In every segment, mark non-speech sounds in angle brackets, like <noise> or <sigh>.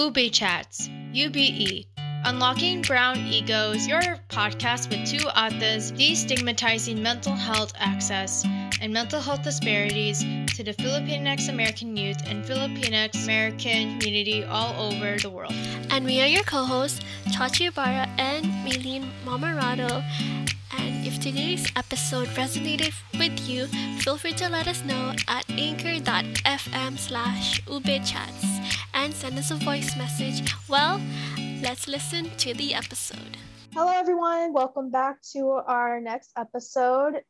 Ube Chats, UBE, Unlocking Brown Egos, your podcast with two authors destigmatizing mental health access and mental health disparities to the Filipinx American youth and Filipinx American community all over the world. And we are your co hosts, Chachi Ibarra and Maylene Mamarado. And if today's episode resonated with you, feel free to let us know at anchor.fm slash ubechats and send us a voice message. Well, let's listen to the episode. Hello, everyone. Welcome back to our next episode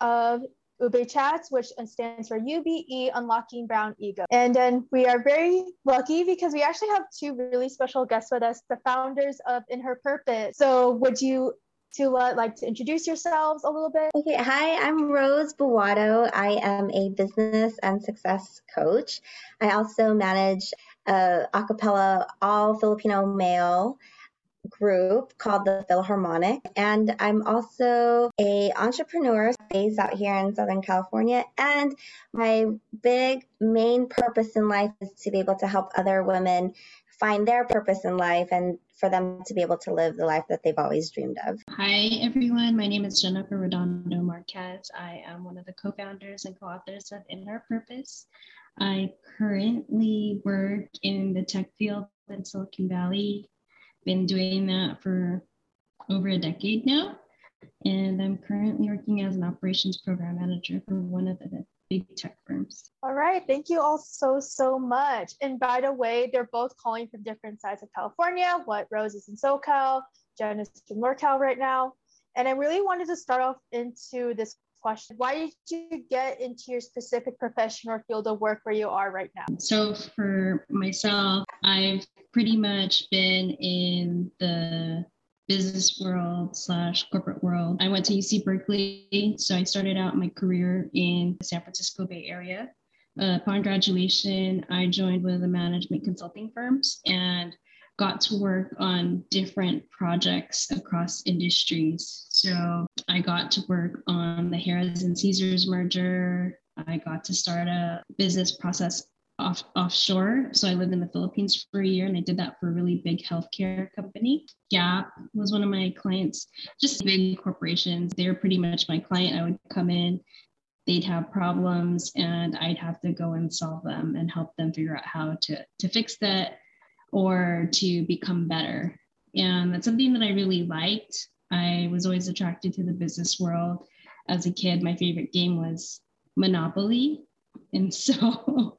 of Ube Chats, which stands for UBE Unlocking Brown Ego. And then we are very lucky because we actually have two really special guests with us, the founders of In Her Purpose. So, would you to uh, like to introduce yourselves a little bit? Okay, hi, I'm Rose Buwato. I am a business and success coach. I also manage a acapella all Filipino male group called the Philharmonic and I'm also a entrepreneur based out here in Southern California and my big main purpose in life is to be able to help other women find their purpose in life and for them to be able to live the life that they've always dreamed of. Hi, everyone. My name is Jennifer Redondo Marquez. I am one of the co founders and co authors of In Her Purpose. I currently work in the tech field in Silicon Valley. Been doing that for over a decade now. And I'm currently working as an operations program manager for one of the tech firms. All right. Thank you all so, so much. And by the way, they're both calling from different sides of California. What Rose is in SoCal, Jen is in NorCal right now. And I really wanted to start off into this question. Why did you get into your specific profession or field of work where you are right now? So, for myself, I've pretty much been in the business world slash corporate world. I went to UC Berkeley, so I started out my career in the San Francisco Bay Area. Uh, upon graduation, I joined one of the management consulting firms and got to work on different projects across industries. So I got to work on the Harrah's and Caesars merger. I got to start a business process off, offshore. So I lived in the Philippines for a year and I did that for a really big healthcare company. Gap was one of my clients, just big corporations. They were pretty much my client. I would come in, they'd have problems and I'd have to go and solve them and help them figure out how to, to fix that or to become better. And that's something that I really liked. I was always attracted to the business world. As a kid, my favorite game was Monopoly. And <laughs> so,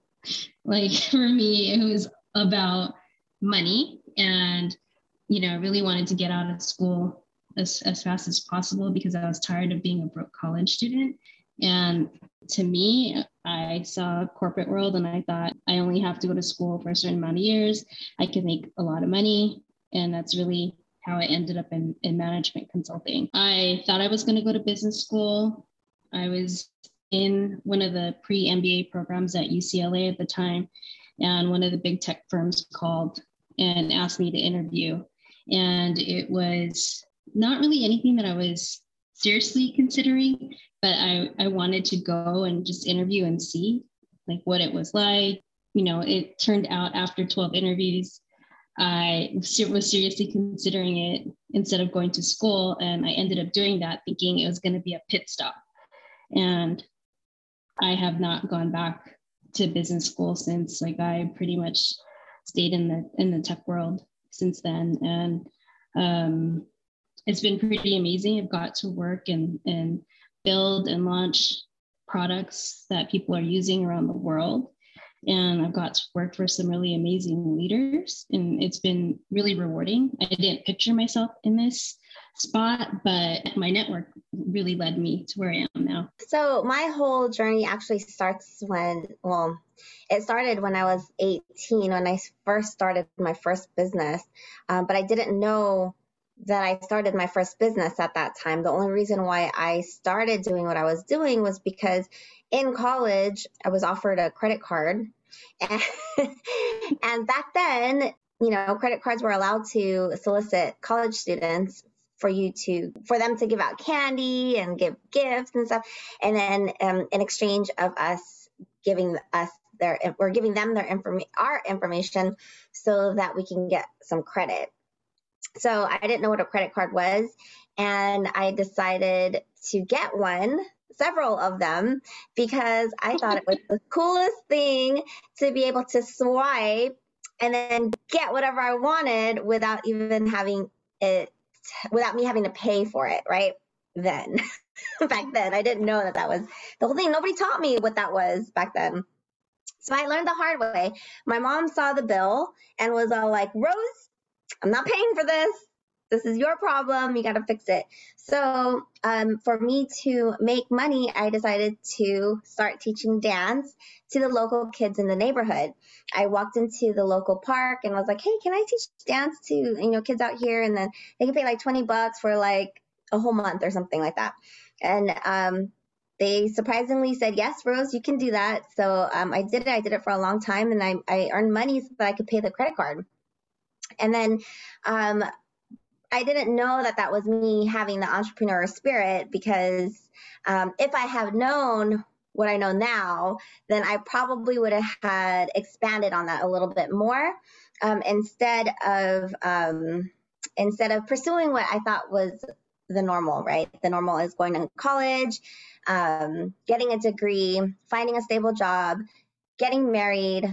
like, <laughs> for me, it was about money. And, you know, I really wanted to get out of school as, as fast as possible because I was tired of being a broke college student. And to me, I saw corporate world and I thought I only have to go to school for a certain amount of years. I can make a lot of money. And that's really how I ended up in, in management consulting. I thought I was going to go to business school. I was in one of the pre MBA programs at UCLA at the time, and one of the big tech firms called and asked me to interview. And it was not really anything that I was seriously considering, but I, I wanted to go and just interview and see like what it was like. You know, it turned out after 12 interviews, I was seriously considering it instead of going to school. And I ended up doing that thinking it was going to be a pit stop. And I have not gone back to business school since. Like I pretty much stayed in the in the tech world since then. And um, it's been pretty amazing. I've got to work and, and build and launch products that people are using around the world. And I've got to work for some really amazing leaders, and it's been really rewarding. I didn't picture myself in this spot, but my network really led me to where I am now. So, my whole journey actually starts when, well, it started when I was 18, when I first started my first business, um, but I didn't know that I started my first business at that time. The only reason why I started doing what I was doing was because in college I was offered a credit card. And, <laughs> and back then, you know, credit cards were allowed to solicit college students for you to for them to give out candy and give gifts and stuff. And then um, in exchange of us giving us their we're giving them their information our information so that we can get some credit. So i didn't know what a credit card was and i decided to get one several of them because i thought it was the <laughs> coolest thing to be able to swipe and then get whatever i wanted without even having it without me having to pay for it right then <laughs> back then. I didn't know that that was the whole thing. Nobody taught me what that was back then. So I learned the hard way. My mom saw the bill and was all like, Rose, I'm not paying for this. This is your problem. You got to fix it. So, um, for me to make money, I decided to start teaching dance to the local kids in the neighborhood. I walked into the local park and I was like, "Hey, can I teach dance to you know kids out here?" And then they can pay like twenty bucks for like a whole month or something like that. And um, they surprisingly said, Yes, Rose, you can do that. So um, I did it. I did it for a long time and I, I earned money so that I could pay the credit card. And then um, I didn't know that that was me having the entrepreneur spirit because um, if I had known what I know now, then I probably would have had expanded on that a little bit more um, instead of um, instead of pursuing what I thought was the normal, right? The normal is going to college, um, getting a degree, finding a stable job, getting married,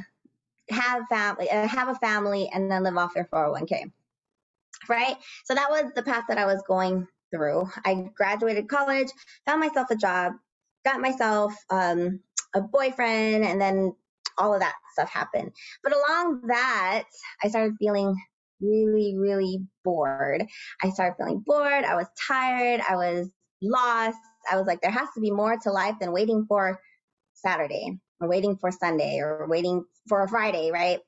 have family, uh, have a family, and then live off your 401k, right? So that was the path that I was going through. I graduated college, found myself a job, got myself um, a boyfriend, and then all of that stuff happened. But along that, I started feeling really, really bored. I started feeling bored. I was tired. I was lost. I was like, there has to be more to life than waiting for Saturday or waiting for Sunday or waiting for a Friday, right?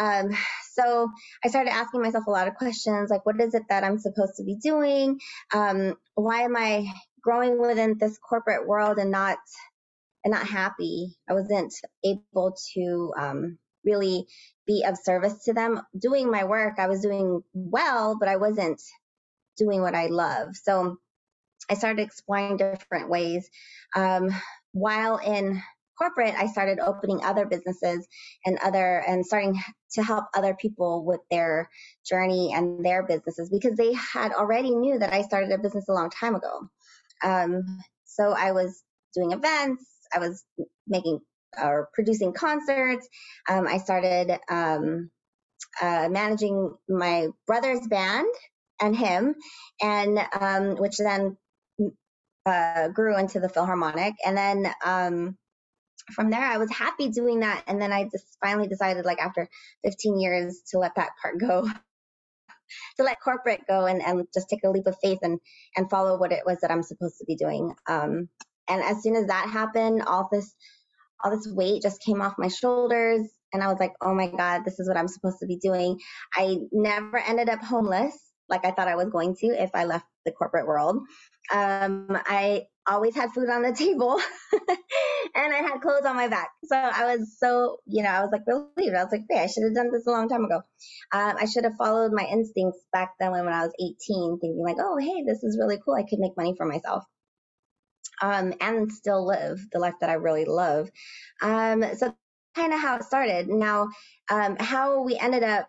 Um, so I started asking myself a lot of questions like, what is it that I'm supposed to be doing? Um, why am I growing within this corporate world and not and not happy? I wasn't able to um, really be of service to them. Doing my work, I was doing well, but I wasn't doing what I love. So I started exploring different ways. Um, while in corporate, I started opening other businesses and other and starting to help other people with their journey and their businesses because they had already knew that I started a business a long time ago. Um, so I was doing events, I was making or producing concerts. Um, I started um, uh, managing my brother's band and him, and um, which then uh, grew into the Philharmonic. And then um, from there, I was happy doing that. And then I just finally decided, like after 15 years, to let that part go. <laughs> to let corporate go and, and just take a leap of faith and, and follow what it was that I'm supposed to be doing. Um, and as soon as that happened, all this all this weight just came off my shoulders. And I was like, oh my God, this is what I'm supposed to be doing. I never ended up homeless like I thought I was going to if I left the corporate world. Um, I always had food on the <laughs> table and I had clothes on my back. So I was so, you know, I was like relieved. I was like, hey, I should have done this a long time ago. Um, I should have followed my instincts back then when I was 18, thinking like, oh, hey, this is really cool. I could make money for myself um, and still live the life that I really love. Um, so kind of how it started. Now, um, how we ended up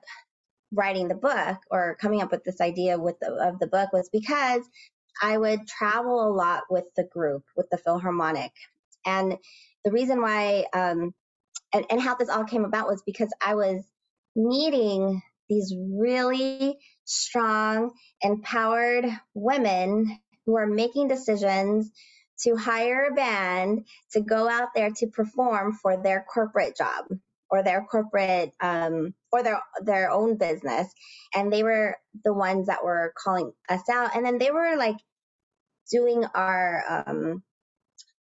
writing the book or coming up with this idea with the, of the book was because I would travel a lot with the group, with the Philharmonic, and the reason why um, and, and how this all came about was because I was meeting these really strong, empowered women who are making decisions to hire a band to go out there to perform for their corporate job or their corporate um, or their their own business and they were the ones that were calling us out and then they were like doing our um,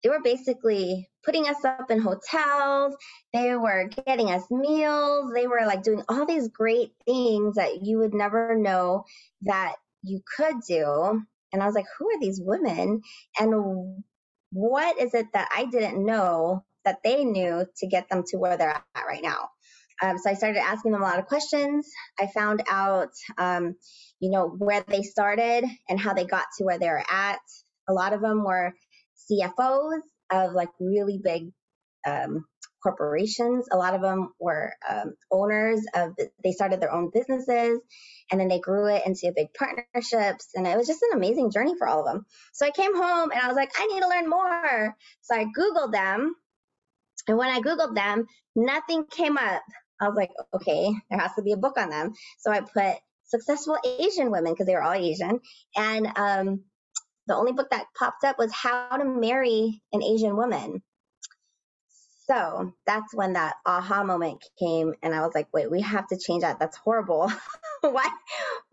they were basically putting us up in hotels they were getting us meals they were like doing all these great things that you would never know that you could do and I was like, who are these women? And what is it that I didn't know that they knew to get them to where they're at right now? Um, so I started asking them a lot of questions. I found out, um, you know, where they started and how they got to where they're at. A lot of them were CFOs of like really big um, corporations. A lot of them were um, owners of, they started their own businesses and then they grew it into big partnerships. And it was just an amazing journey for all of them. So I came home and I was like, I need to learn more. So I Googled them. And when I Googled them, nothing came up. I was like, okay, there has to be a book on them. So I put successful Asian women because they were all Asian. And um, the only book that popped up was How to Marry an Asian Woman. So that's when that aha moment came, and I was like, wait, we have to change that. That's horrible. <laughs> why,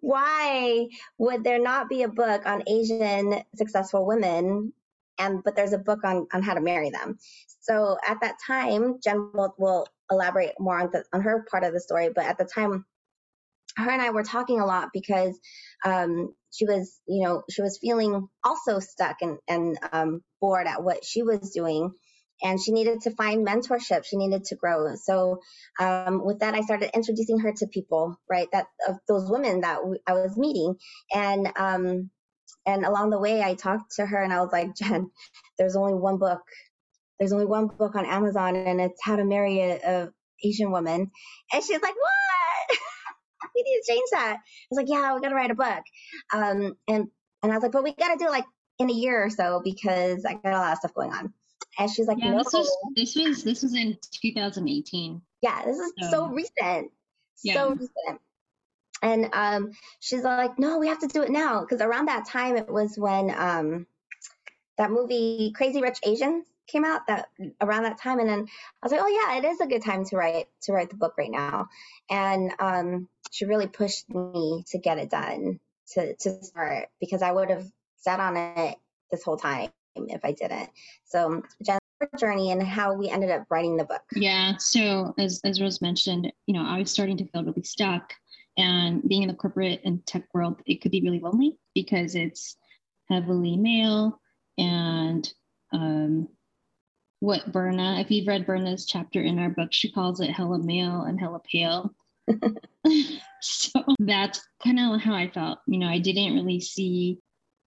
why would there not be a book on Asian successful women? And but there's a book on on how to marry them. So at that time, Jen will, will elaborate more on the on her part of the story. But at the time, her and I were talking a lot because um, she was, you know, she was feeling also stuck and, and um, bored at what she was doing. And she needed to find mentorship. She needed to grow. So, um, with that, I started introducing her to people, right? That of those women that w- I was meeting, and um, and along the way, I talked to her, and I was like, Jen, there's only one book. There's only one book on Amazon, and it's How to Marry a, a Asian Woman. And she's like, What? <laughs> we need to change that. I was like, yeah, we got to write a book. Um, and, and I was like, but we got to do it like in a year or so because I got a lot of stuff going on. And she's like, yeah, no. this was, this was, this was in 2018. Yeah, this is so, so recent. Yeah. So recent. And um, she's like, no, we have to do it now. Because around that time, it was when um, that movie Crazy Rich Asians came out that around that time. And then i was like oh yeah it is a good time to write to write the book right now. And um, she really pushed me to get it done to to start because i would have sat on it this whole time if i didn't. So Jen's journey and how we ended up writing the book. Yeah so as as rose mentioned you know i was starting to feel really stuck and being in the corporate and tech world it could be really lonely because it's heavily male and um, what Berna, if you've read Berna's chapter in our book, she calls it hella male and hella pale. <laughs> so that's kind of how I felt. You know, I didn't really see,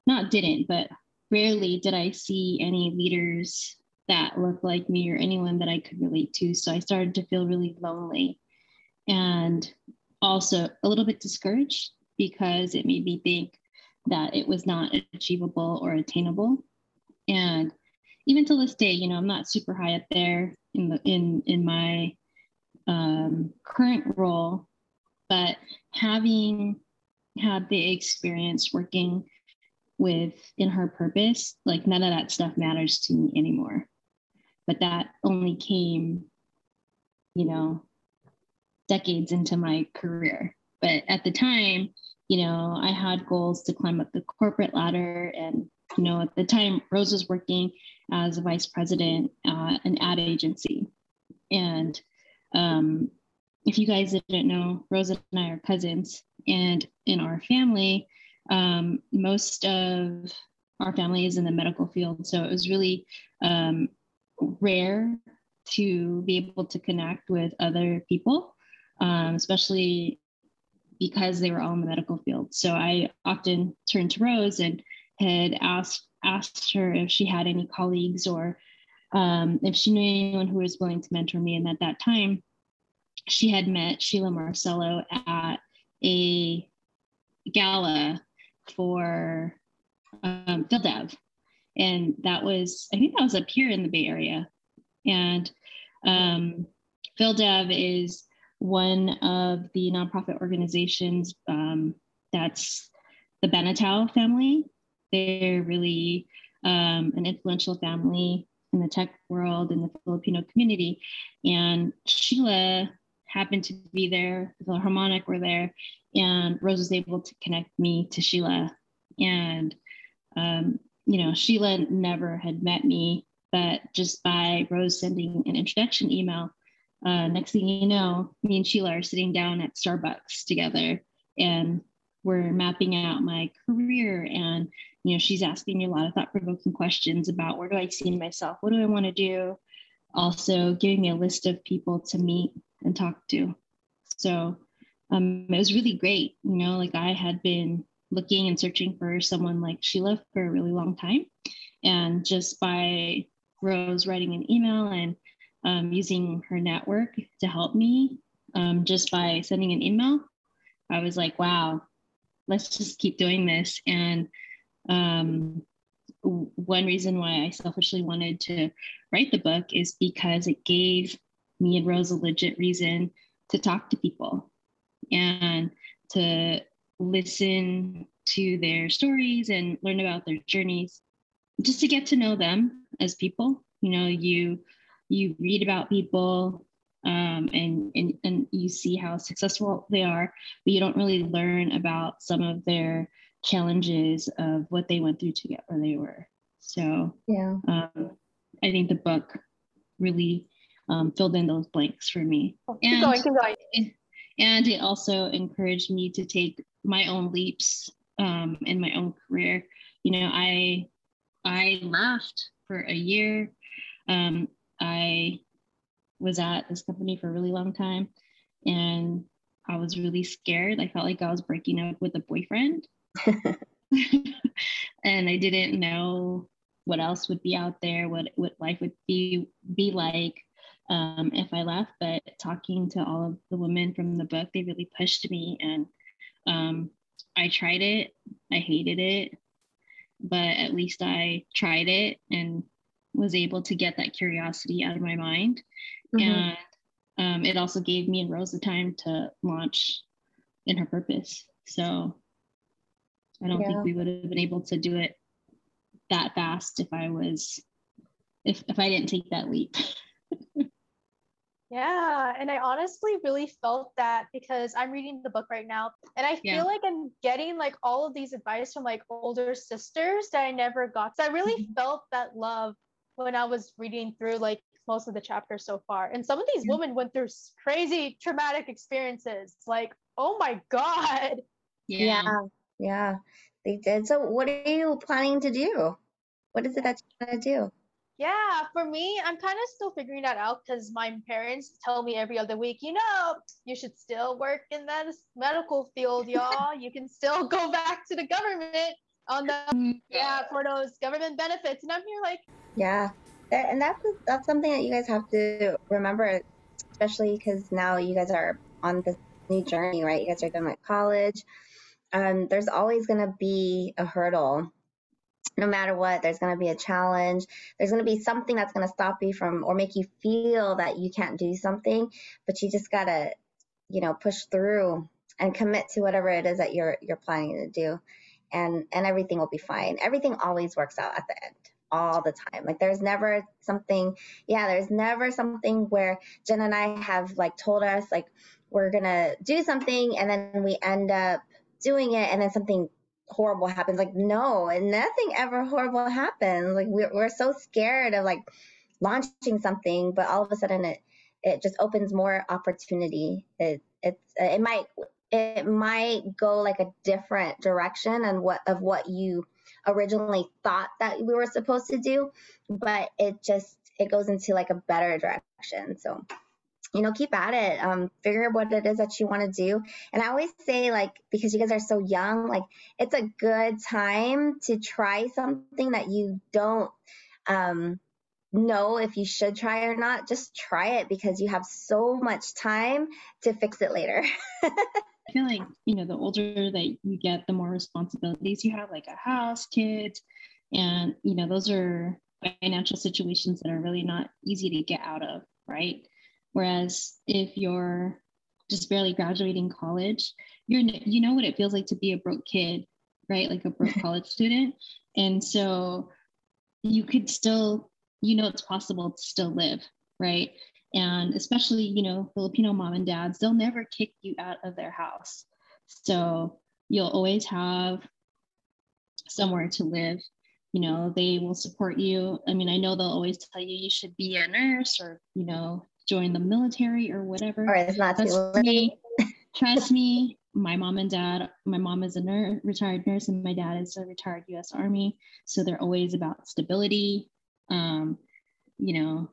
not didn't, but rarely did I see any leaders that looked like me or anyone that I could relate to. So I started to feel really lonely and also a little bit discouraged because it made me think that it was not achievable or attainable. And even till this day, you know, I'm not super high up there in the in in my um, current role, but having had the experience working with in her purpose, like none of that stuff matters to me anymore. But that only came, you know, decades into my career. But at the time, you know, I had goals to climb up the corporate ladder and you know, at the time, Rose was working as a vice president at an ad agency. And um, if you guys didn't know, Rose and I are cousins. And in our family, um, most of our family is in the medical field. So it was really um, rare to be able to connect with other people, um, especially because they were all in the medical field. So I often turned to Rose and had asked asked her if she had any colleagues or um, if she knew anyone who was willing to mentor me. And at that time, she had met Sheila Marcelo at a gala for um, PhilDev. And that was, I think that was up here in the Bay Area. And um, PhilDev is one of the nonprofit organizations um, that's the Banatao family they're really um, an influential family in the tech world in the Filipino community. And Sheila happened to be there, the Harmonic were there, and Rose was able to connect me to Sheila. And, um, you know, Sheila never had met me, but just by Rose sending an introduction email, uh, next thing you know, me and Sheila are sitting down at Starbucks together and we're mapping out my career and you know she's asking me a lot of thought-provoking questions about where do i see myself? What do i want to do? Also giving me a list of people to meet and talk to. So um, it was really great you know like i had been looking and searching for someone like sheila for a really long time and just by rose writing an email and um, using her network to help me um, just by sending an email. I was like, wow, let's just keep doing this. And um, one reason why I selfishly wanted to write the book is because it gave me and Rose a legit reason to talk to people and to listen to their stories and learn about their journeys just to get to know them as people you know you you read about people um, and, and and you see how successful they are but you don't really learn about some of their challenges of what they went through to get where they were. So yeah. um, i think the book really um, filled in those blanks for me. Oh, keep and, going keep going. and it also encouraged me to take my own leaps um, in my own career. You know i i left for a year um, i was at this company for a really long time and i was really scared i felt like i was breaking up with a boyfriend <laughs> and i didn't know what else would be out there what what life would be be like um, if I left. But talking to all of the women from the book, they really pushed me, and um, I tried it. I hated it, but at least I tried it and was able to get that curiosity out of my mind. Mm-hmm. And um, it also gave me and Rose the time to launch in her purpose. So I don't yeah. think we would have been able to do it that fast if I was if if I didn't take that leap. <laughs> Yeah, and I honestly really felt that because I'm reading the book right now and I feel yeah. like I'm getting like all of these advice from like older sisters that I never got. So I really mm-hmm. felt that love when I was reading through like most of the chapters so far. And some of these yeah. women went through crazy traumatic experiences. Like, oh my <laughs> God. Yeah. yeah. Yeah, they did. So what are you planning to do? What is it that you want to do? Yeah, for me, I'm kind of still figuring that out because my parents tell me every other week, you know, you should still work in the medical field, <laughs> y'all. you can still go back to the government on the mm-hmm. yeah for those government benefits, and I'm here like yeah, and that's that's something that you guys have to remember, especially because now you guys are on this new journey, right? You guys are done with college. Um, there's always gonna be a hurdle no matter what, there's going to be a challenge. There's going to be something that's going to stop you from or make you feel that you can't do something, but you just got to, you know, push through and commit to whatever it is that you're you're planning to do. And and everything will be fine. Everything always works out at the end all the time. Like there's never something, yeah, there's never something where Jen and I have like told us like we're gonna do something and then we end up doing it and then something horrible happens. Like, no, and nothing ever horrible happens. Like, we're, we're so scared of like launching something, but all of a sudden it, it just opens more opportunity. It, it's, it might, it might go like a different direction and what of what you originally thought that we were supposed to do, but it just, it goes into like a better direction. So, you know, keep at it. Um, figure out what it is that you want to do. And I always say, like, because you guys are so young, like, it's a good time to try something that you don't um, know if you should try or not. Just try it because you have so much time to fix it later. <laughs> I feel like, you know, the older that you get, the more responsibilities you have, like a house, kids, and, you know, those are financial situations that are really not easy to get out of, right? Whereas if you're just barely graduating college, you're you know what it feels like to be a broke kid, right? Like a broke <laughs> college student. And so you could still, you know, it's possible to still live, right? And especially, you know, Filipino mom and dads, they'll never kick you out of their house. So you'll always have somewhere to live. You know, they will support you. I mean, I know they'll always tell you you should be a nurse or, you know, join the military or whatever. Or it's not Trust too me. <laughs> Trust me. My mom and dad, my mom is a nurse, retired nurse, and my dad is a retired U.S. Army. So they're always about stability. Um, you know,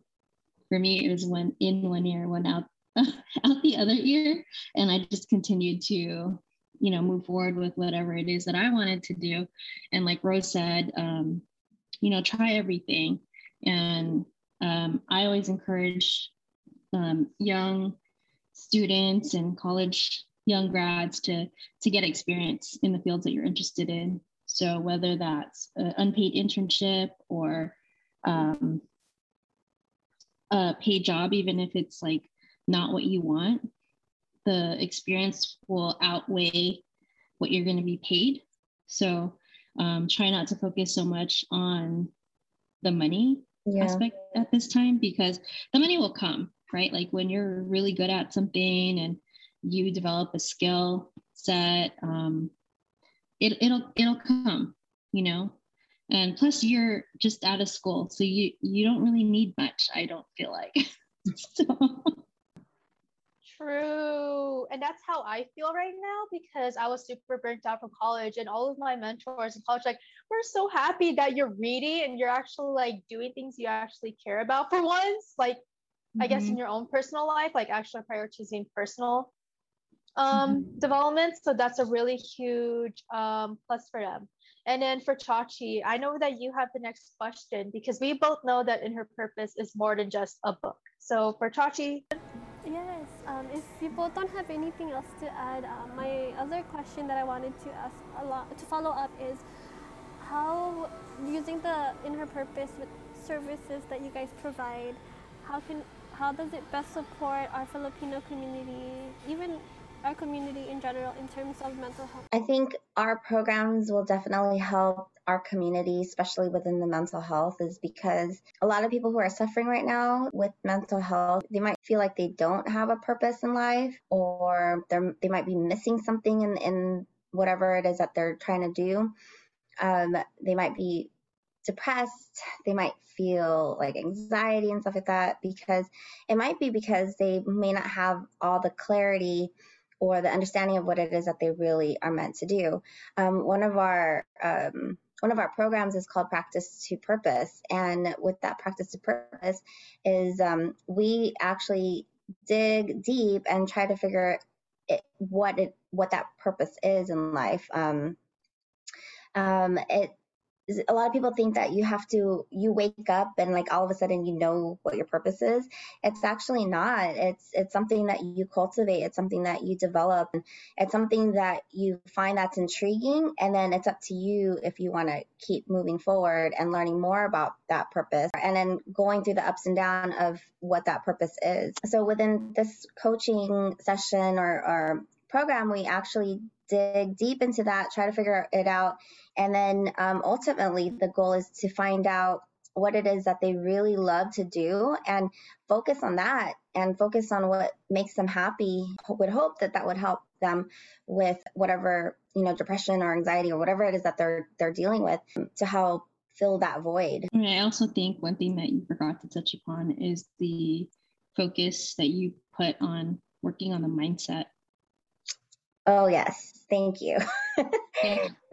for me, it was one in one ear, one out, <laughs> out the other ear, and I just continued to, you know, move forward with whatever it is that I wanted to do. And like Rose said, um, you know, try everything and um, I always encourage um, young students and college young grads to to get experience in the fields that you're interested in. So whether that's an unpaid internship or um, a paid job, even if it's like not what you want, the experience will outweigh what you're going to be paid. So um, try not to focus so much on the money yeah. aspect at this time because the money will come, right? Like when you're really good at something and you develop a skill set, um, it, it'll it'll come, you know. And plus, you're just out of school, so you you don't really need much. I don't feel like. <laughs> so. True. And that's how I feel right now because I was super burnt out from college and all of my mentors in college, like, we're so happy that you're reading and you're actually like doing things you actually care about for once. Like, mm-hmm. I guess in mm-hmm. your own personal life, like actually prioritizing personal um, mm-hmm. development. So that's a really huge um, plus for them. And then for Chachi, I know that you have the next question because we both know that in her purpose is more than just a book. So for Chachi. Yes, um, if you both don't have anything else to add, uh, my other question that I wanted to ask a lot to follow up is how using the in her purpose with services that you guys provide, how can how does it best support our Filipino community, even our community in general in terms of mental health? I think our programs will definitely help our community, especially within the mental health, is because a lot of people who are suffering right now with mental health, they might feel like they don't have a purpose in life or they might be missing something in, in whatever it is that they're trying to do. Um, they might be depressed, they might feel like anxiety and stuff like that because it might be because they may not have all the clarity or the understanding of what it is that they really are meant to do. Um, one of our um, one of our programs is called Practice to Purpose, and with that Practice to Purpose is um, we actually dig deep and try to figure it, what it what that purpose is in life. Um, um, it a lot of people think that you have to you wake up and like all of a sudden you know what your purpose is. It's actually not. It's it's something that you cultivate. It's something that you develop. It's something that you find that's intriguing and then it's up to you if you want to keep moving forward and learning more about that purpose and then going through the ups and downs of what that purpose is. So within this coaching session or, or program we actually dig deep into that, try to figure it out. And then um, ultimately, the goal is to find out what it is that they really love to do and focus on that and focus on what makes them happy. Would hope that that would help them with whatever you know depression or anxiety or whatever it is that they're they're dealing with to help fill that void. and I also think one thing that you forgot to touch upon is the focus that you put on working on the mindset Oh yes, thank you. <laughs>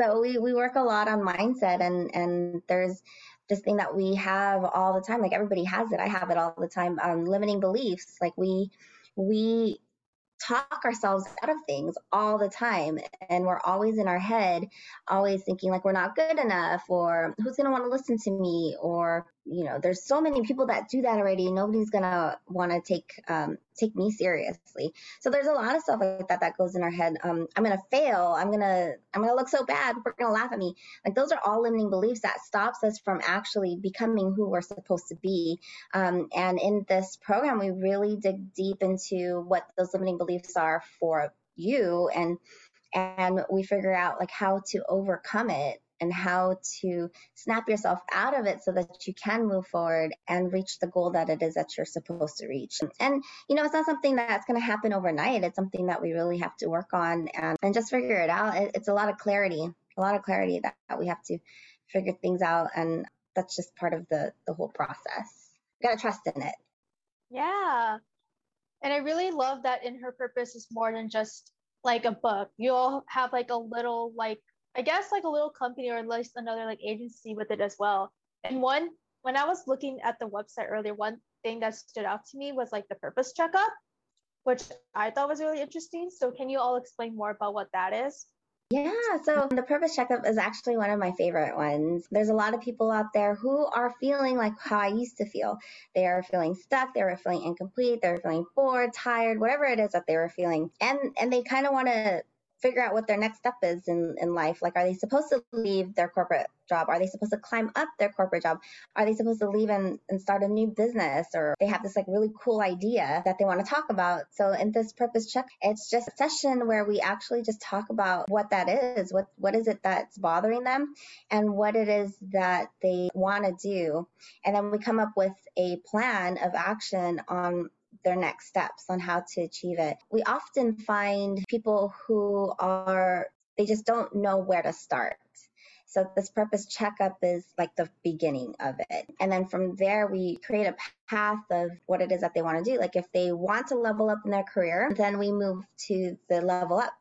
so we, we work a lot on mindset and and there's this thing that we have all the time. Like everybody has it. I have it all the time. Um, limiting beliefs. Like we we talk ourselves out of things all the time and we're always in our head always thinking like we're not good enough or who's going to want to listen to me or you know there's so many people that do that already nobody's to want to take um, take me seriously. So there's a lot of stuff like that that goes in our head. Um, i'm to fail. I'm to i'm to look so bad. People are to laugh at me. Like those are all limiting beliefs that stops us from actually becoming who we're supposed to be. Um, and in this program we really dig deep into what those limiting beliefs are for you and and we figure out like how to overcome it and how to snap yourself out of it so that you can move forward and reach the goal that it is that you're supposed to reach. And, you know, it's not something that's going to happen overnight. It's something that we really have to work on and, and just figure it out. It, it's a lot of clarity, a lot of clarity that, that we have to figure things out. And that's just part of the, the whole process. You got to trust in it. Yeah. And I really love that in her purpose is more than just like a book. You'll have like a little like I guess like a little company or at least another like agency with it as well. And one when I was looking at the website earlier, one thing that stood out to me was like the purpose checkup, which I thought was really interesting. So can you all explain more about what that is? Yeah, so the purpose checkup is actually one of my favorite ones. There's a lot of people out there who are feeling like how I used to feel. They are feeling stuck, they were feeling incomplete, they were feeling bored, tired, whatever it is that they were feeling. And and they kind of want to figure out what their next step is in, in life. Like, are they supposed to leave their corporate job? Are they supposed to climb up their corporate job? Are they supposed to leave and, and start a new business? Or they have this like really cool idea that they want to talk about. So in this purpose check, it's just a session where we actually just talk about what that is. What what is it that's bothering them and what it is that they want to do. And then we come up with a plan of action on their next steps on how to achieve it. We often find people who are, they just don't know where to start. So this purpose checkup is like the beginning of it. And then from there, we create a path of what it is that they want to do. Like if they want to level up in their career, then we move to the level up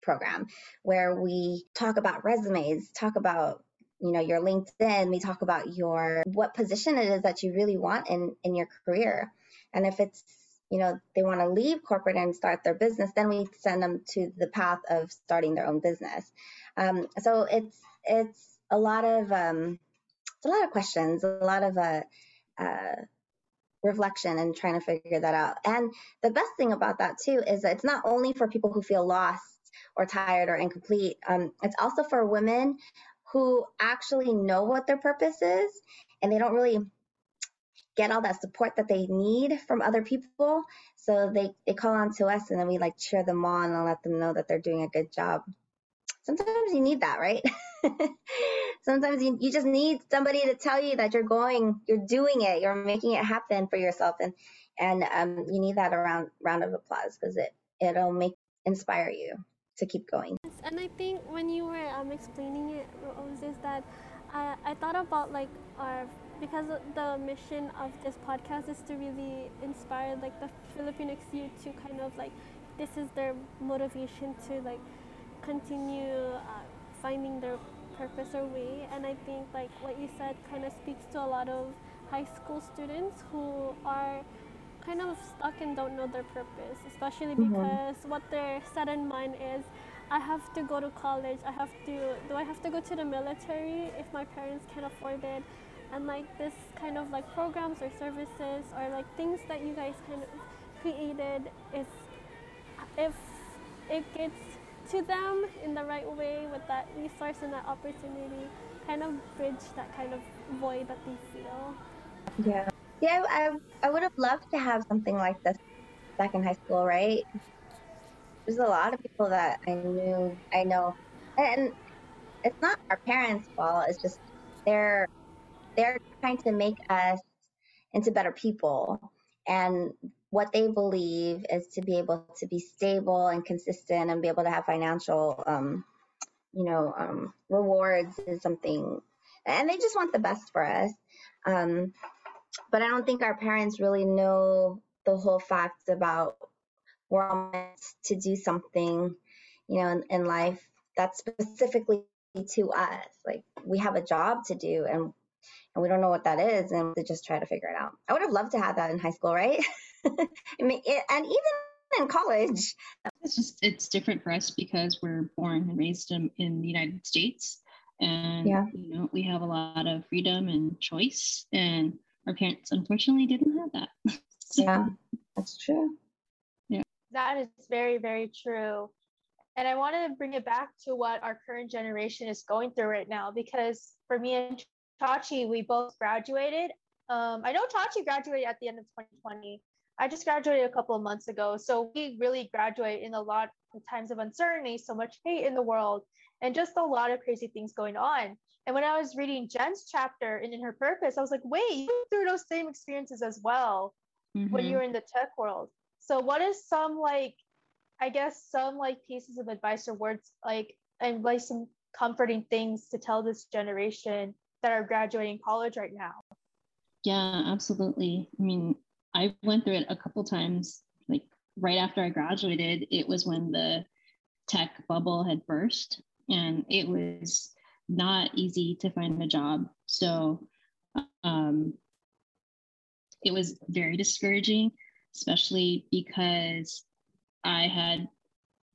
program where we talk about resumes, talk about you know your linkedin we talk about your what position it is that you really want in in your career and if it's you know they want to leave corporate and start their business then we send them to the path of starting their own business. Um, so it's it's a lot of um, it's a lot of questions a lot of uh, uh, reflection and trying to figure that out. And the best thing about that too is that it's not only for people who feel lost or tired or incomplete um, it's also for women who actually know what their purpose is and they don't really get all that support that they need from other people. So they, they call on to us and then we like cheer them on and let them know that they're doing a good job. Sometimes you need that, right? <laughs> Sometimes you, you just need somebody to tell you that you're going, you're doing it, you're making it happen for yourself. And, and um, you need that around round of applause because it, it'll make, inspire you to keep going. And I think when you were um, explaining it, Rose, is that I, I thought about like our because the mission of this podcast is to really inspire like the Filipinx youth to kind of like this is their motivation to like continue uh, finding their purpose or way. And I think like what you said kind of speaks to a lot of high school students who are kind of stuck and don't know their purpose especially mm-hmm. because what they're set in mind is I have to go to college. I have to do I have to go to the military if my parents can afford it and like this kind of like programs or services or like things that you guys kind of created is if it gets to them in the right way with that resource and that opportunity kind of bridge that kind of void that they feel. Yeah. Yeah i, I would have loved to have something like this back in high school right? There's a lot of people that i knew i know. And it's not our parents fault it's just they're they're trying to make us into better people. And what they believe is to be able to be stable and consistent and be able to have financial, um, you know, um, rewards is something, and they just want the best for us. Um, but I don't think our parents really know the whole facts about we're all meant to do something, you know, in, in life that's specifically to us. Like we have a job to do, and and we don't know what that is and to just try to figure it out. I would have loved to have that in high school, right? <laughs> and even in college. It's just it's different for us because we're born and raised in, in the United States, and yeah. you know we have a lot of freedom and choice, and our parents unfortunately didn't have that. <laughs> so, yeah, that's true. Yeah, that is very very true. And I want to bring it back to what our current generation is going through right now because for me and Chachi, we both graduated. Um, I know Chachi graduated at the end of 2020. I just graduated a couple of months ago. So we really graduate in a lot of times of uncertainty, so much hate in the world, and just a lot of crazy things going on. And when I was reading Jen's chapter and in her purpose, I was like, wait, you went through those same experiences as well mm-hmm. when you were in the tech world. So what is some like, I guess some like pieces of advice or words like and like some comforting things to tell this generation that are graduating college right now. Yeah, absolutely. I mean, I went through it a couple times. Like right after I graduated, it was when the tech bubble had burst, and it was not easy to find a job. So um, it was very discouraging, especially because I had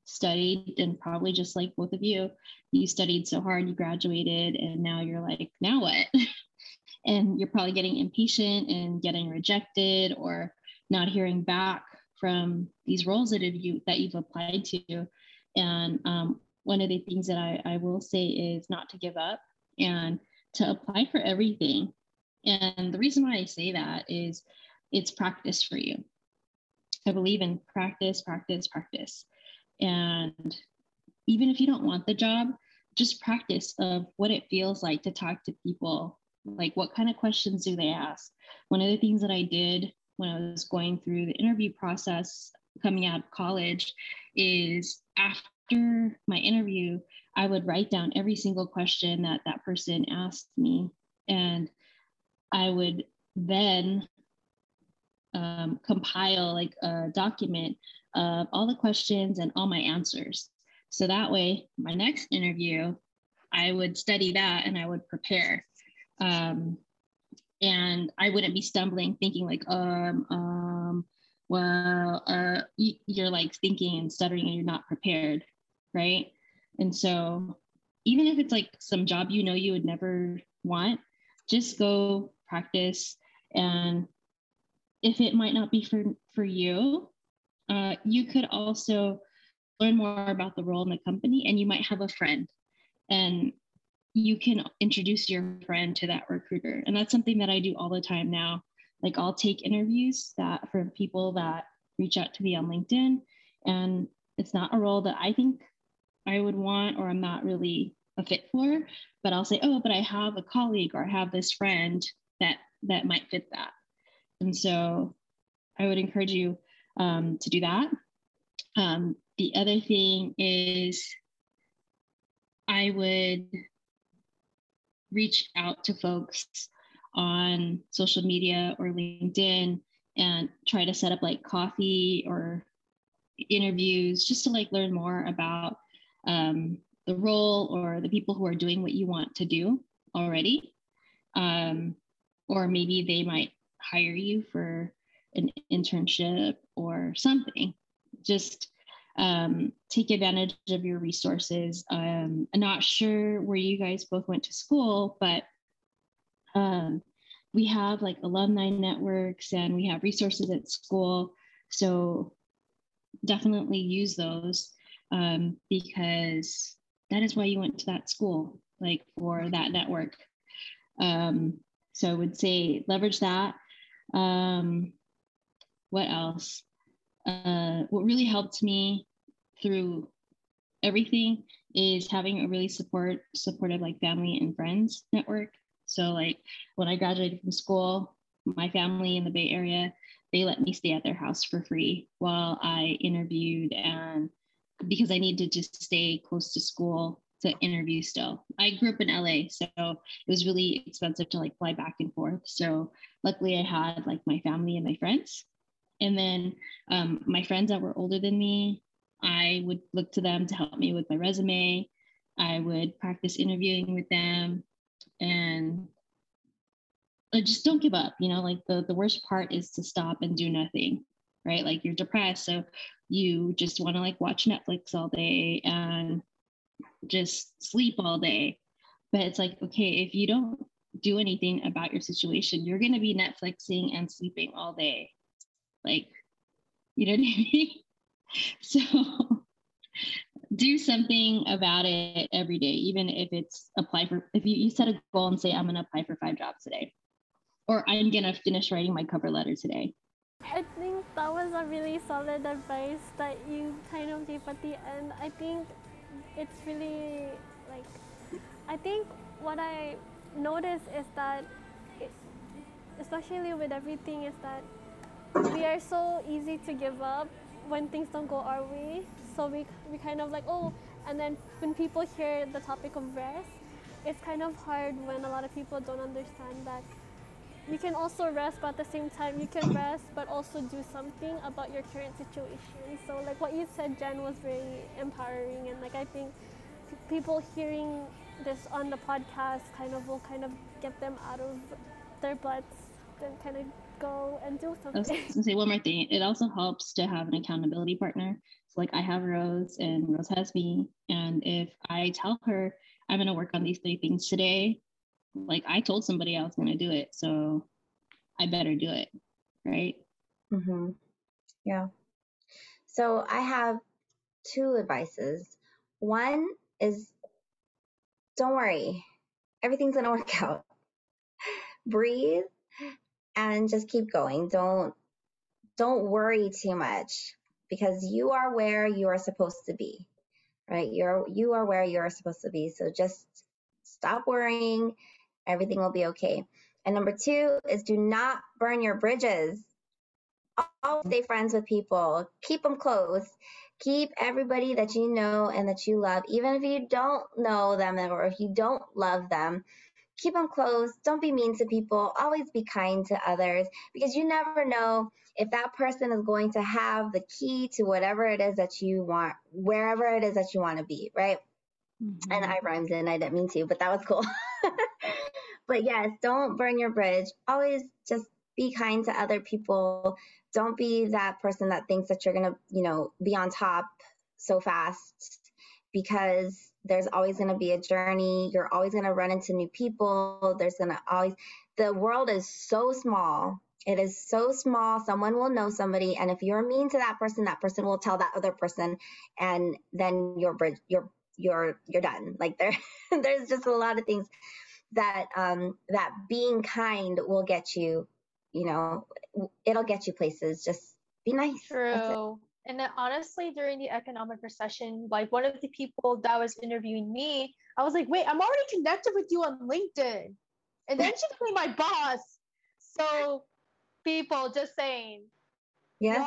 studied and probably just like both of you, you studied so hard, you graduated, and now you're like, now what? <laughs> and you're probably getting impatient and getting rejected or not hearing back from these roles that have you that you've applied to. And um, one of the things that I, I will say is not to give up and to apply for everything. And the reason why I say that is it's practice for you. I believe in practice, practice, practice. And even if you don't want the job, just practice of what it feels like to talk to people. Like, what kind of questions do they ask? One of the things that I did when I was going through the interview process coming out of college is after my interview, I would write down every single question that that person asked me. And I would then um, compile like a document of all the questions and all my answers. So that way, my next interview, I would study that and I would prepare. Um, and I wouldn't be stumbling, thinking like, um, um, well, uh, you're like thinking and stuttering and you're not prepared, right? And so, even if it's like some job you know you would never want, just go practice. And if it might not be for for you, uh, you could also learn more about the role in the company, and you might have a friend, and you can introduce your friend to that recruiter. And that's something that I do all the time now. Like I'll take interviews that for people that reach out to me on LinkedIn, and it's not a role that I think I would want or I'm not really a fit for, but I'll say, oh, but I have a colleague or I have this friend that that might fit that. And so I would encourage you um, to do that. Um, the other thing is I would reach out to folks on social media or LinkedIn and try to set up like coffee or interviews just to like learn more about um, the role or the people who are doing what you want to do already. Um, or maybe they might hire you for an internship or something. Just um, take advantage of your resources. Um, I'm not sure where you guys both went to school, but um, we have like alumni networks and we have resources at school. So definitely use those um, because that is why you went to that school, like for that network. Um, so I would say leverage that. Um, what else? Uh, what really helped me through everything is having a really support supportive like family and friends network. So like when I graduated from school, my family in the Bay Area, they let me stay at their house for free while I interviewed and because I need to just stay close to school to interview still. I grew up in LA, so it was really expensive to like fly back and forth. So luckily I had like my family and my friends. And then um, my friends that were older than me, I would look to them to help me with my resume. I would practice interviewing with them and uh, just don't give up. You know, like the, the worst part is to stop and do nothing, right? Like you're depressed. So you just want to like watch Netflix all day and just sleep all day. But it's like, okay, if you don't do anything about your situation, you're going to be Netflixing and sleeping all day. Like, you know what I mean? <laughs> So do something about it every day, even if it's apply for, if you, you set a goal and say, I'm going to apply for five jobs today, or I'm going to finish writing my cover letter today. I think that was a really solid advice that you kind of gave at the end. I think it's really like, I think what I noticed is that, especially with everything, is that we are so easy to give up when things don't go our way. So we, we kind of like, oh, and then when people hear the topic of rest, it's kind of hard when a lot of people don't understand that you can also rest, but at the same time, you can rest, but also do something about your current situation. So, like what you said, Jen, was very empowering, and like I think people hearing this on the podcast kind of will kind of get them out of their butts and kind of go and do I was something. gonna say one more thing. It also helps to have an accountability partner. So like I have Rose and Rose has me. And if I tell her I'm gonna work on these three things today, like I told somebody I was gonna do it. So I better do it. Right. Mm-hmm. Yeah. So I have two advices. One is don't worry, everything's going <laughs> to work out. Breathe and just keep going. Don't don't worry too much because you are where you are supposed to be. Right? You're you are where you're supposed to be. So just stop worrying. Everything will be okay. And number 2 is do not burn your bridges always stay friends with people. Keep them close. Keep everybody that you know and that you love, even if you don't know them or if you don't love them. Keep them close. Don't be mean to people. Always be kind to others because you never know if that person is going to have the key to whatever it is that you want, wherever it is that you want to be, right? Mm-hmm. And I rhymed and I didn't mean to, but that was cool. <laughs> but yes, don't burn your bridge. Always just be kind to other people. Don't be that person that thinks that you're going to, you know, be on top so fast because there's always going to be a journey. You're always going to run into new people. There's going to always, the world is so small. It is so small. Someone will know somebody. And if you're mean to that person, that person will tell that other person. And then you're, you're, you're, you're done. Like there, <laughs> there's just a lot of things that, um, that being kind will get you you know, it'll get you places. Just be nice. True. And then honestly, during the economic recession, like one of the people that was interviewing me, I was like, wait, I'm already connected with you on LinkedIn. And then she became my boss. So people just saying, yeah.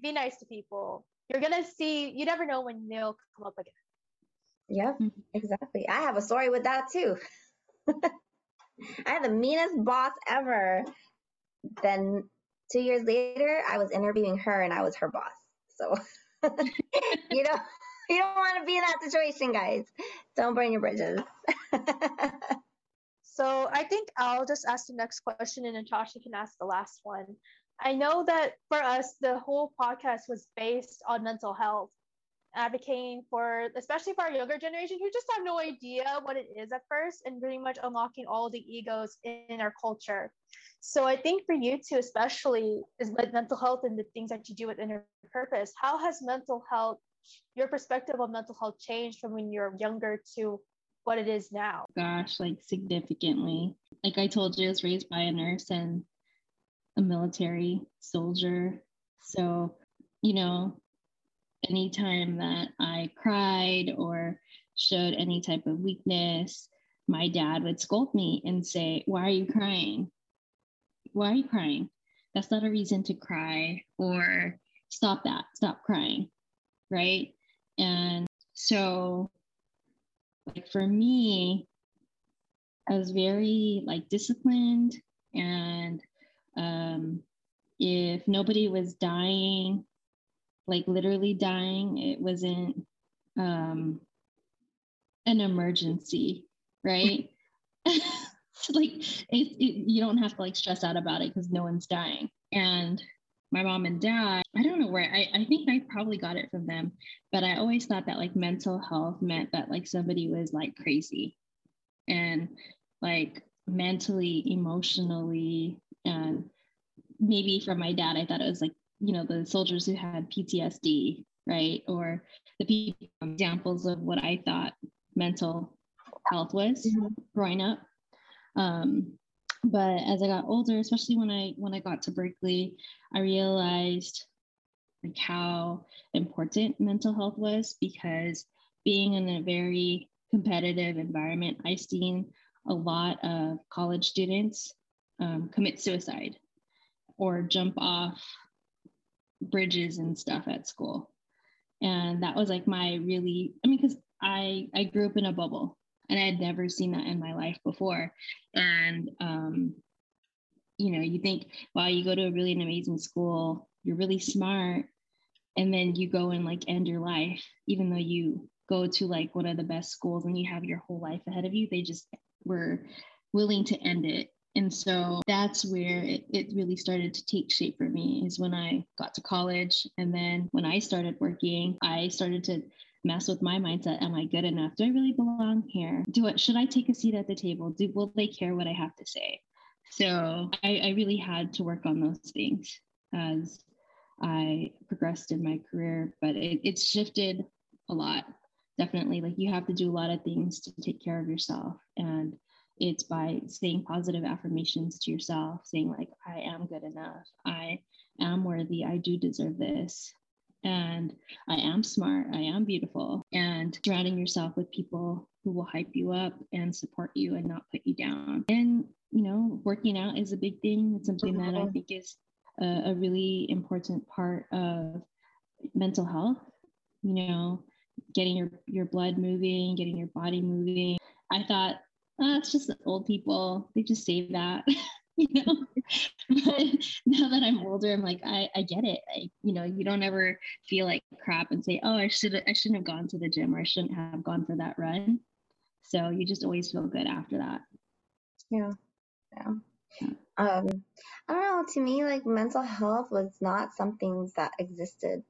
be nice to people. You're gonna see, you never know when they'll come up again. Yep, exactly. I have a story with that too. <laughs> I had the meanest boss ever then two years later, I was interviewing her and I was her boss. So you <laughs> know, you don't <laughs> want to be in that situation, guys. Don't burn your bridges. <laughs> so I think I'll just ask the next question and Natasha can ask the last one. I know that for us, the whole podcast was based on mental health, advocating for, especially for our younger generation who just have no idea what it is at first, and pretty much unlocking all the egos in our culture. So I think for you too, especially is with mental health and the things that you do with inner purpose, how has mental health, your perspective of mental health changed from when you're younger to what it is now? Gosh, like significantly. Like I told you, I was raised by a nurse and a military soldier. So, you know, anytime that I cried or showed any type of weakness, my dad would scold me and say, Why are you crying? Why are you crying? That's not a reason to cry or stop that, stop crying. Right. And so, like for me, I was very like disciplined and um, if nobody was dying, like literally dying, it wasn't um, an emergency, right? <laughs> <laughs> like it, it, you don't have to like stress out about it because no one's dying. And my mom and dad, I don't know where I, I think I probably got it from them, but I always thought that like mental health meant that like somebody was like crazy and like mentally, emotionally, and maybe from my dad, I thought it was like, you know, the soldiers who had PTSD, right? Or the people, examples of what I thought mental health was mm-hmm. growing up. Um, but as I got older, especially when I when I got to Berkeley, I realized like how important mental health was because being in a very competitive environment, I've seen a lot of college students um, commit suicide or jump off bridges and stuff at school. And that was like my really, I mean, because I I grew up in a bubble and I had never seen that in my life before. And um, you know, you think, wow, you go to a really an amazing school, you're really smart, and then you go and like end your life, even though you go to like one of the best schools and you have your whole life ahead of you. They just were willing to end it And so that's where it, it really started to take shape for me is when I got to college. And then when I started working, I started to mess with my mindset. Am I good enough? Do I really belong here? Do it? Should I take a seat at the table? Do will they care what I have to say? So I, I really had to work on those things as I progressed in my career, but it, it's shifted a lot. Definitely, like you have to do a lot of things to take care of yourself, and it's by saying positive affirmations to yourself, saying like, "I am good enough. I am worthy. I do deserve this." and I am smart, I am beautiful, and surrounding yourself with people who will hype you up and support you and not put you down. And, you know, working out is a big thing. It's something that I mm-hmm. think is a, a really important part of mental health, you know, getting your, your blood moving, getting your body moving. I thought, oh, it's just old people. They just say that. <laughs> you know? But now that i'm older i'm like i, I get it. I, you know you don't ever feel like crap and say oh i should i shouldn't have gone to the gym or i shouldn't have gone for that run so you just always feel good after that. Yeah. Yeah. Um i don't know to me like mental health was not something that existed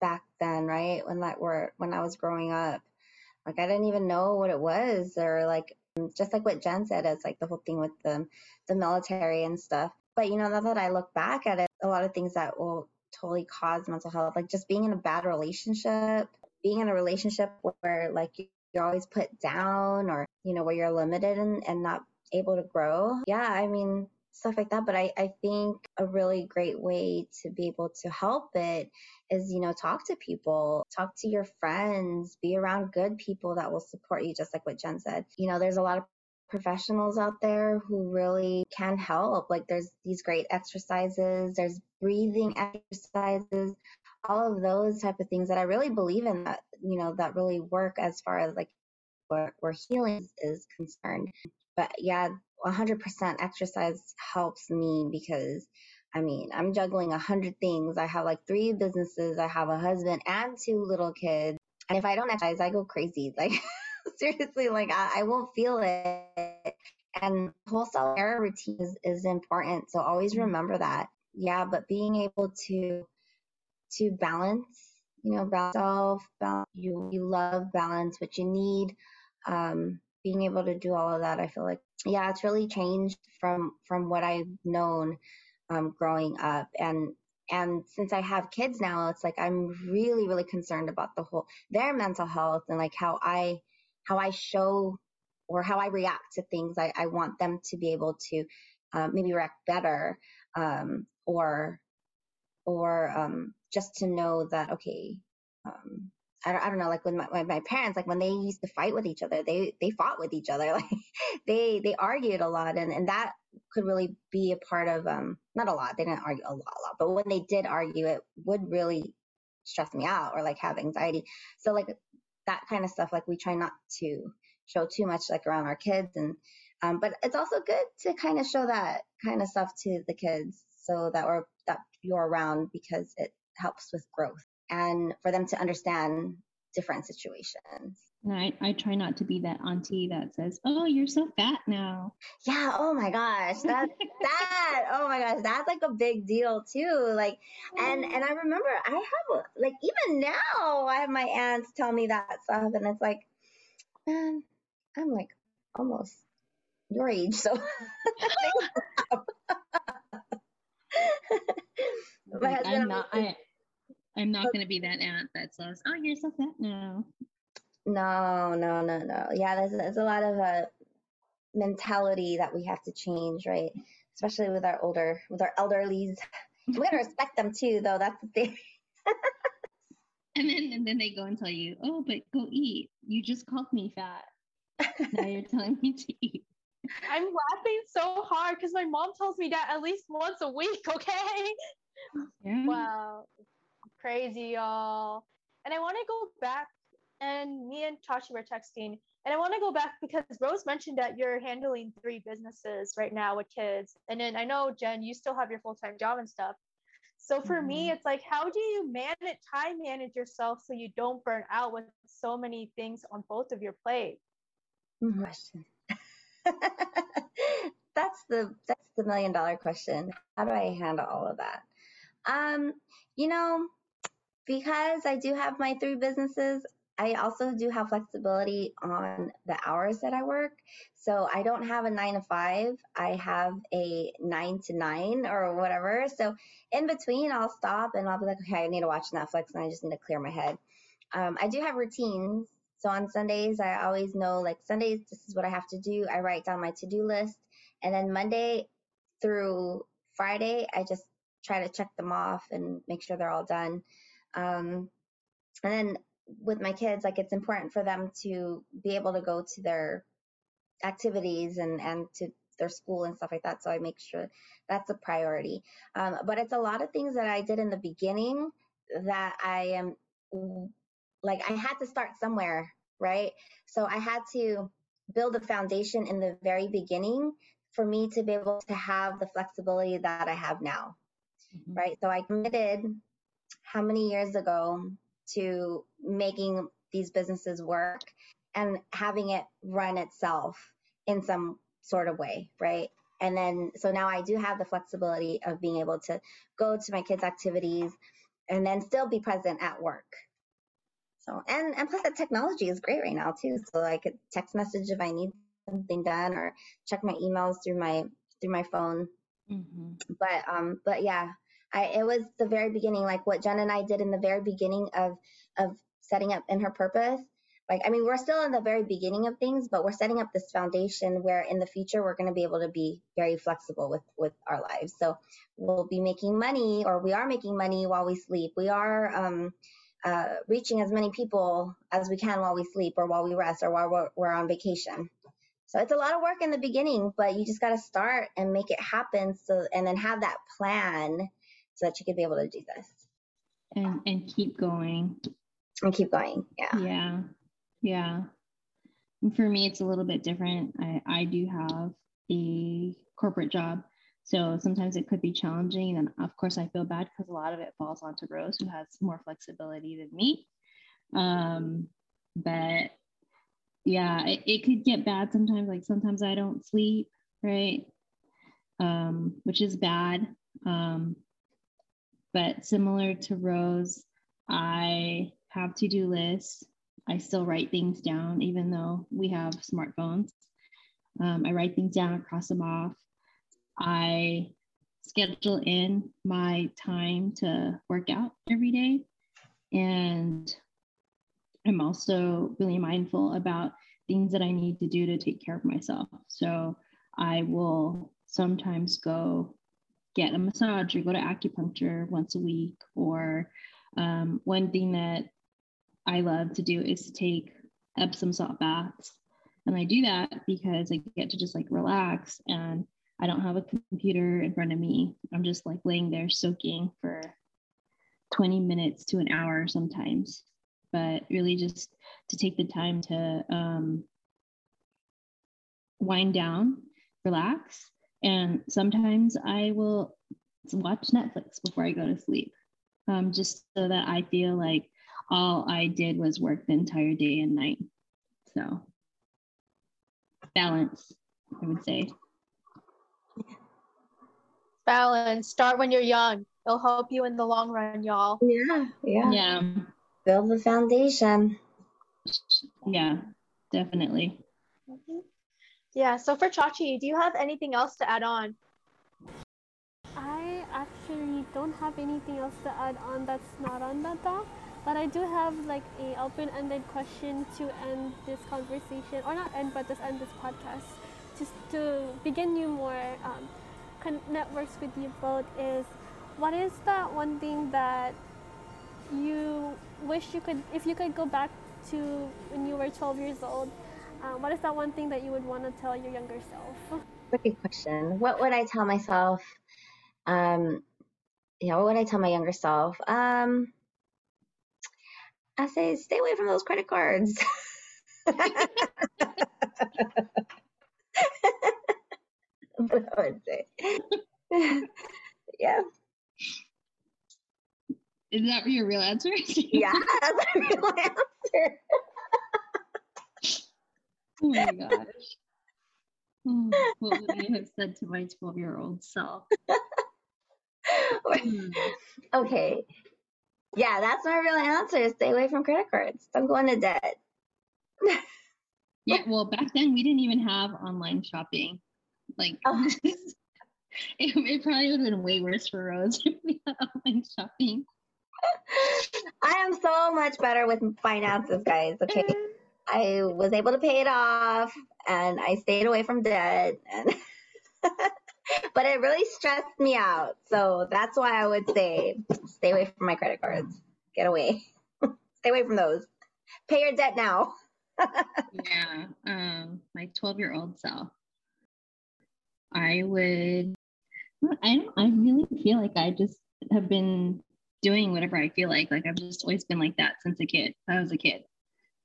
back then right? When that were when i was growing up. Like i didn't even know what it was or like Um, just like what Jen said, it's like the whole thing with the the military and stuff. But you know, now that I look back at it, a lot of things that will totally cause mental health, like just being in a bad relationship, being in a relationship where like you're always put down or you know where you're limited and, and not able to grow. Yeah, I mean, stuff like that. But I, I think a really great way to be able to help it is, you know, talk to people, talk to your friends, be around good people that will support you, just like what Jen said. You know, there's a lot of professionals out there who really can help. Like there's these great exercises, there's breathing exercises, all of those type of things that I really believe in that, you know, that really work as far as like where, where healing is concerned. But yeah, 100% exercise helps me because I mean, I'm juggling a hundred things. I have like three businesses. I have a husband and two little kids. And if I don't exercise, I go crazy. <laughs> Like seriously, like I, I, won't feel it. And whole self care routine is, is important. So always mm-hmm. remember that. Yeah, but being able to to balance, you know, balance self, balance you you love balance, what you need. Um, being able to do all of that, I feel like yeah, it's really changed from from what I've known um, growing up, and and since I have kids now, it's like I'm really really concerned about the whole their mental health and like how I how I show or how I react to things. I, I want them to be able to uh, maybe react better um, or or um, just to know that okay um, I don't, I don't know, like when my, my parents, like when they used to fight with each other, they, they fought with each other. <laughs> Like they, they argued a lot. And, and that could really be a part of, um, not a lot, they didn't argue a lot, a lot, but when they did argue, it would really stress me out or like have anxiety. So like that kind of stuff, like we try not to show too much like around our kids. And, um, but it's also good to kind of show that kind of stuff to the kids so that we're, that you're around because it helps with growth and for them to understand different situations. And I, I try not to be that auntie that says, Oh, you're so fat now. Yeah. Oh my gosh. That, <laughs> that, oh my gosh. That's like a big deal too. Like, and, and I remember I have, like, even now I have my aunts tell me that stuff. And it's like, man, I'm like almost your age. So <laughs> <laughs> my husband, I'm not, I, I'm not going to be that aunt that says, "Oh, you're so fat now." No, no, no, no. Yeah, there's, there's a lot of a uh, mentality that we have to change, right? Especially with our older, with our elderlies. <laughs> We gotta respect them too, though. That's the thing. <laughs> and then, and then they go and tell you, "Oh, but go eat. You just called me fat. now you're telling me to eat." I'm laughing so hard because my mom tells me that at least once a week. Okay. Yeah. Wow, crazy, y'all. And I want to go back, and me and Chachi were texting, and I want to go back because Rose mentioned that you're handling three businesses right now with kids. And then I know, Jen, you still have your full time job and stuff. So for mm-hmm. me, it's like, how do you manage time manage yourself so you don't burn out with so many things on both of your plate? Question. <laughs> that's the that's the million dollar question. How do I handle all of that? Um, you know, because I do have my three businesses, I also do have flexibility on the hours that I work. So I don't have a nine to five. I have a nine to nine or whatever. So in between, I'll stop and I'll be like, okay, I need to watch Netflix and I just need to clear my head. Um, I do have routines. So on Sundays, I always know like Sundays, this is what I have to do. I write down my to do list. And then Monday through Friday, I just try to check them off and make sure they're all done. Um, and then with my kids, like it's important for them to be able to go to their activities and and to their school and stuff like that. So I make sure that's a priority. Um, but it's a lot of things that I did in the beginning that I am like I had to start somewhere, right? So I had to build a foundation in the very beginning for me to be able to have the flexibility that I have now, mm-hmm. right? So I committed how many years ago to making these businesses work and having it run itself in some sort of way, right? And then, so now I do have the flexibility of being able to go to my kids' activities and then still be present at work. So, and, and plus the technology is great right now too. So I could text message if I need something done or check my emails through my, through my phone. Mm-hmm. But, um, but yeah, I, it was the very beginning, like what Jen and I did in the very beginning of of setting up in her purpose. Like, I mean, we're still in the very beginning of things, but we're setting up this foundation where in the future we're going to be able to be very flexible with with our lives. So we'll be making money, or we are making money while we sleep. We are um, uh, reaching as many people as we can while we sleep, or while we rest, or while we're, we're on vacation. So it's a lot of work in the beginning, but you just got to start and make it happen. So and then have that plan so that you could be able to do this. And and keep going. And keep going yeah. Yeah yeah. And for me it's a little bit different. I i do have a corporate job so sometimes it could be challenging and of course i feel bad because a lot of it falls onto rose who has more flexibility than me. Um but yeah it, it could get bad sometimes like sometimes i don't sleep right? Um which is bad. Um but similar to Rose, I have to do lists. I still write things down, even though we have smartphones. Um, I write things down, cross them off. I schedule in my time to work out every day. And I'm also really mindful about things that I need to do to take care of myself. So I will sometimes go get a massage or go to acupuncture once a week. Or um, one thing that I love to do is to take Epsom salt baths. And I do that because I get to just like relax and I don't have a computer in front of me. I'm just like laying there soaking for 20 minutes to an hour sometimes. But really just to take the time to um, wind down, relax, and sometimes I will watch Netflix before I go to sleep, um, just so that I feel like all I did was work the entire day and night. So, balance, I would say. Balance. Start when you're young. It'll help you in the long run, y'all. Yeah, yeah. Yeah. Build the foundation. Yeah, definitely. Yeah, so for Chachi, do you have anything else to add on? I actually don't have anything else to add on that's not on the doc, but I do have like a open-ended question to end this conversation, or not end, but just end this podcast, just to begin you more um, networks with you both. Is what is that one thing that you wish you could, if you could go back to when you were 12 years old? Um, what is that one thing that you would want to tell your younger self? That's a Good question. What would I tell myself? Um, yeah, what would I tell my younger self? Um, I say stay away from those credit cards. <laughs> what I would say. <laughs> yeah. Is that your real answer? yeah, that's a real <laughs> answer. <laughs> Oh my gosh. Hmm, what would I have said to my 12 year old self? Hmm. <laughs> okay. Yeah, that's my real answer. Stay away from credit cards. Don't go into debt. <laughs> Yeah, well, back then we didn't even have online shopping. Like, Oh. it, it probably would have been way worse for Rose if we had online shopping. I am so much better with finances, guys. Okay. I was able to pay it off and I stayed away from debt and <laughs> but it really stressed me out. So that's why I would say stay away from my credit cards. Get away. <laughs> stay away from those. Pay your debt now. <laughs> Yeah, um, my 12 year old self. I would, I don't, I really feel like I just have been doing whatever I feel like. Like I've just always been like that since a kid. I was a kid,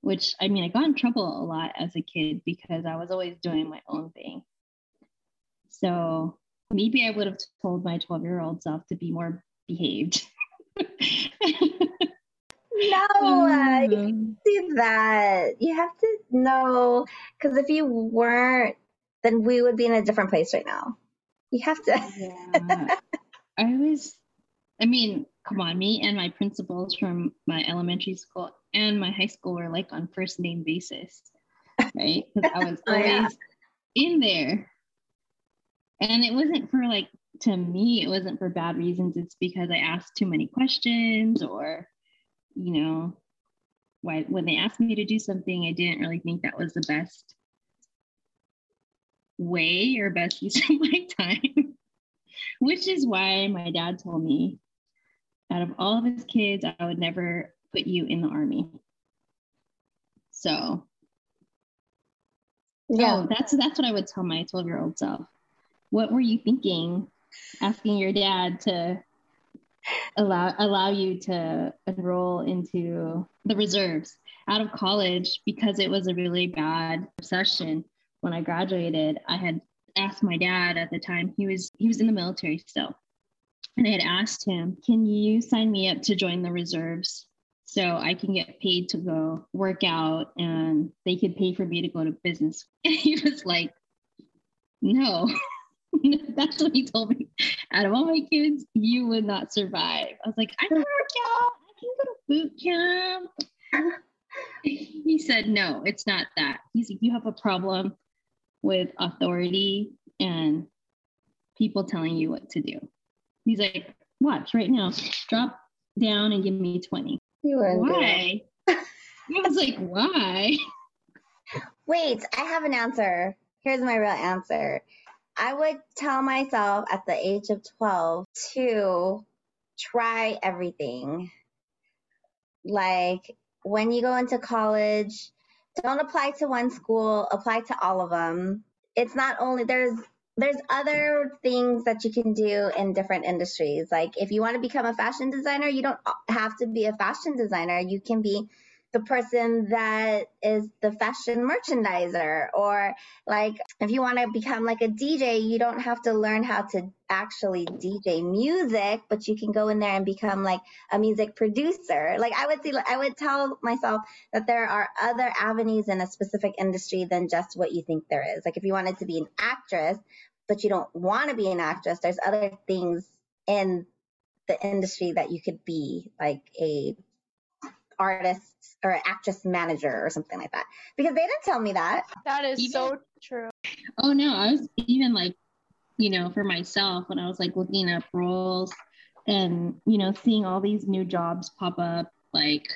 which I mean, I got in trouble a lot as a kid because I was always doing my own thing. So maybe I would have told my 12 year old self to be more behaved. No, <laughs> uh, you Um, see that. You have to know because if you weren't, then we would be in a different place right now. You have to. Yeah. I was, I mean, come on, me and my principals from my elementary school and my high school were like on first name basis, right? <laughs> Because I was Oh, always yeah. in there. And it wasn't for like, to me, it wasn't for bad reasons. It's because I asked too many questions or, you know, why, when they asked me to do something, I didn't really think that was the best way or best use <laughs> of my time. Which is why my dad told me out of all of his kids, I would never put you in the army. So Yeah. oh, that's that's what I would tell my 12 year old self. What were you thinking asking your dad to allow allow you to enroll into the reserves out of college because it was a really bad obsession when I graduated I had asked my dad at the time he was he was in the military still and I had asked him can you sign me up to join the reserves so I can get paid to go work out and they could pay for me to go to business <laughs> and he was like no <laughs> that's what he told me out of all my kids, you would not survive. I was like, I can work out. I can go to boot camp. <laughs> He said, no, it's not that. He's like, you have a problem with authority and people telling you what to do. He's like, watch right now. Drop down and give me 20. You it. Why? <laughs> I was like, why? Wait, I have an answer. Here's my real answer. I would tell myself at the age of 12 to try everything. Like when you go into college, don't apply to one school, apply to all of them. It's not only there's there's other things that you can do in different industries. Like if you want to become a fashion designer, you don't have to be a fashion designer. You can be the person that is the fashion merchandiser or like if you want to become like a DJ you don't have to learn how to actually DJ music but you can go in there and become like a music producer. Like I would see I would tell myself that there are other avenues in a specific industry than just what you think there is. Like if you wanted to be an actress but you don't want to be an actress there's other things in the industry that you could be like a artist or an actress manager or something like that. Because they didn't tell me that. That is Even- so true. Oh no, I was even like, you know, for myself when I was like looking up roles and you know, seeing all these new jobs pop up, like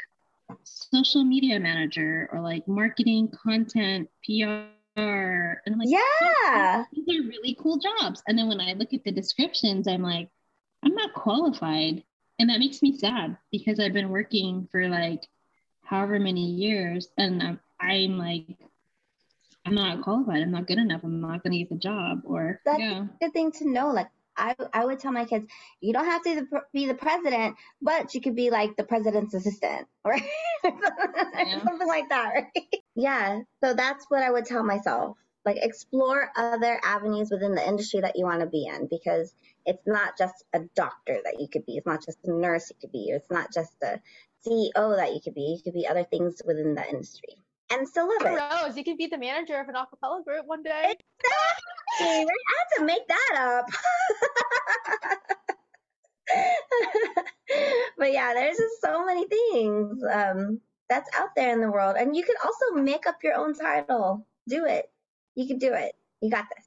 social media manager or like marketing, content, PR, and I'm like, yeah oh, these are really cool jobs. And then when I look at the descriptions, I'm like, I'm not qualified. And that makes me sad because I've been working for like however many years and I'm, I'm like, I'm not qualified. I'm not good enough. I'm not going to get the job. Or, That's- yeah. good thing to know like I, I would tell my kids you don't have to be the president but you could be like the president's assistant <laughs> or Yeah. something like that right yeah so that's what i would tell myself like explore other avenues within the industry that you want to be in because it's not just a doctor that you could be it's not just a nurse you could be it's not just a ceo that you could be you could be other things within the industry and still love it. Rose, you could be the manager of an acapella group one day. Exactly. I have to make that up. <laughs> but yeah, there's just so many things um, that's out there in the world. And you can also make up your own title. Do it. You can do it. You got this.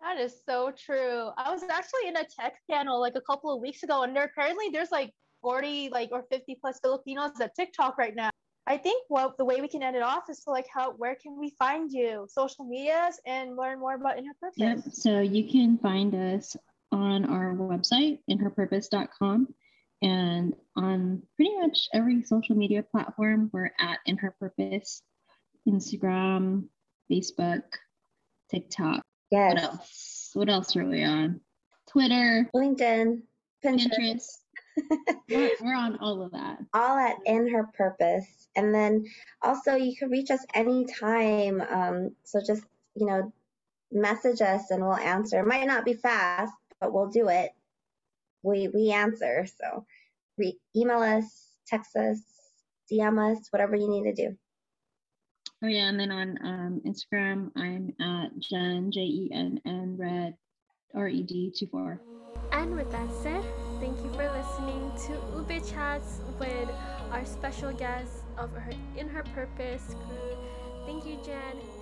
That is so true. I was actually in a tech panel like a couple of weeks ago, and there apparently there's like 40 like or 50 plus Filipinos at TikTok right now. I think what the way we can end it off is to like how where can we find you? Social medias and learn more about In Her Purpose. Yep. So you can find us on our website, inherpurpose.com, and on pretty much every social media platform. We're at In Her Purpose, Instagram, Facebook, TikTok. Yes. What else? What else are we on? Twitter, LinkedIn, Pinterest. Pinterest. We're, <laughs> we're on all of that. all at in her purpose. And then also you can reach us anytime um, so just you know message us and we'll answer. It might not be fast but we'll do it. We we answer. So re- email us text us dm us whatever you need to do. Oh yeah, and then on um, Instagram, I'm at Jen J E N N Red R E D two four. And with that said, thank you for listening to Ube Chats with our special guest of her In Her Purpose. Thank you, Jen.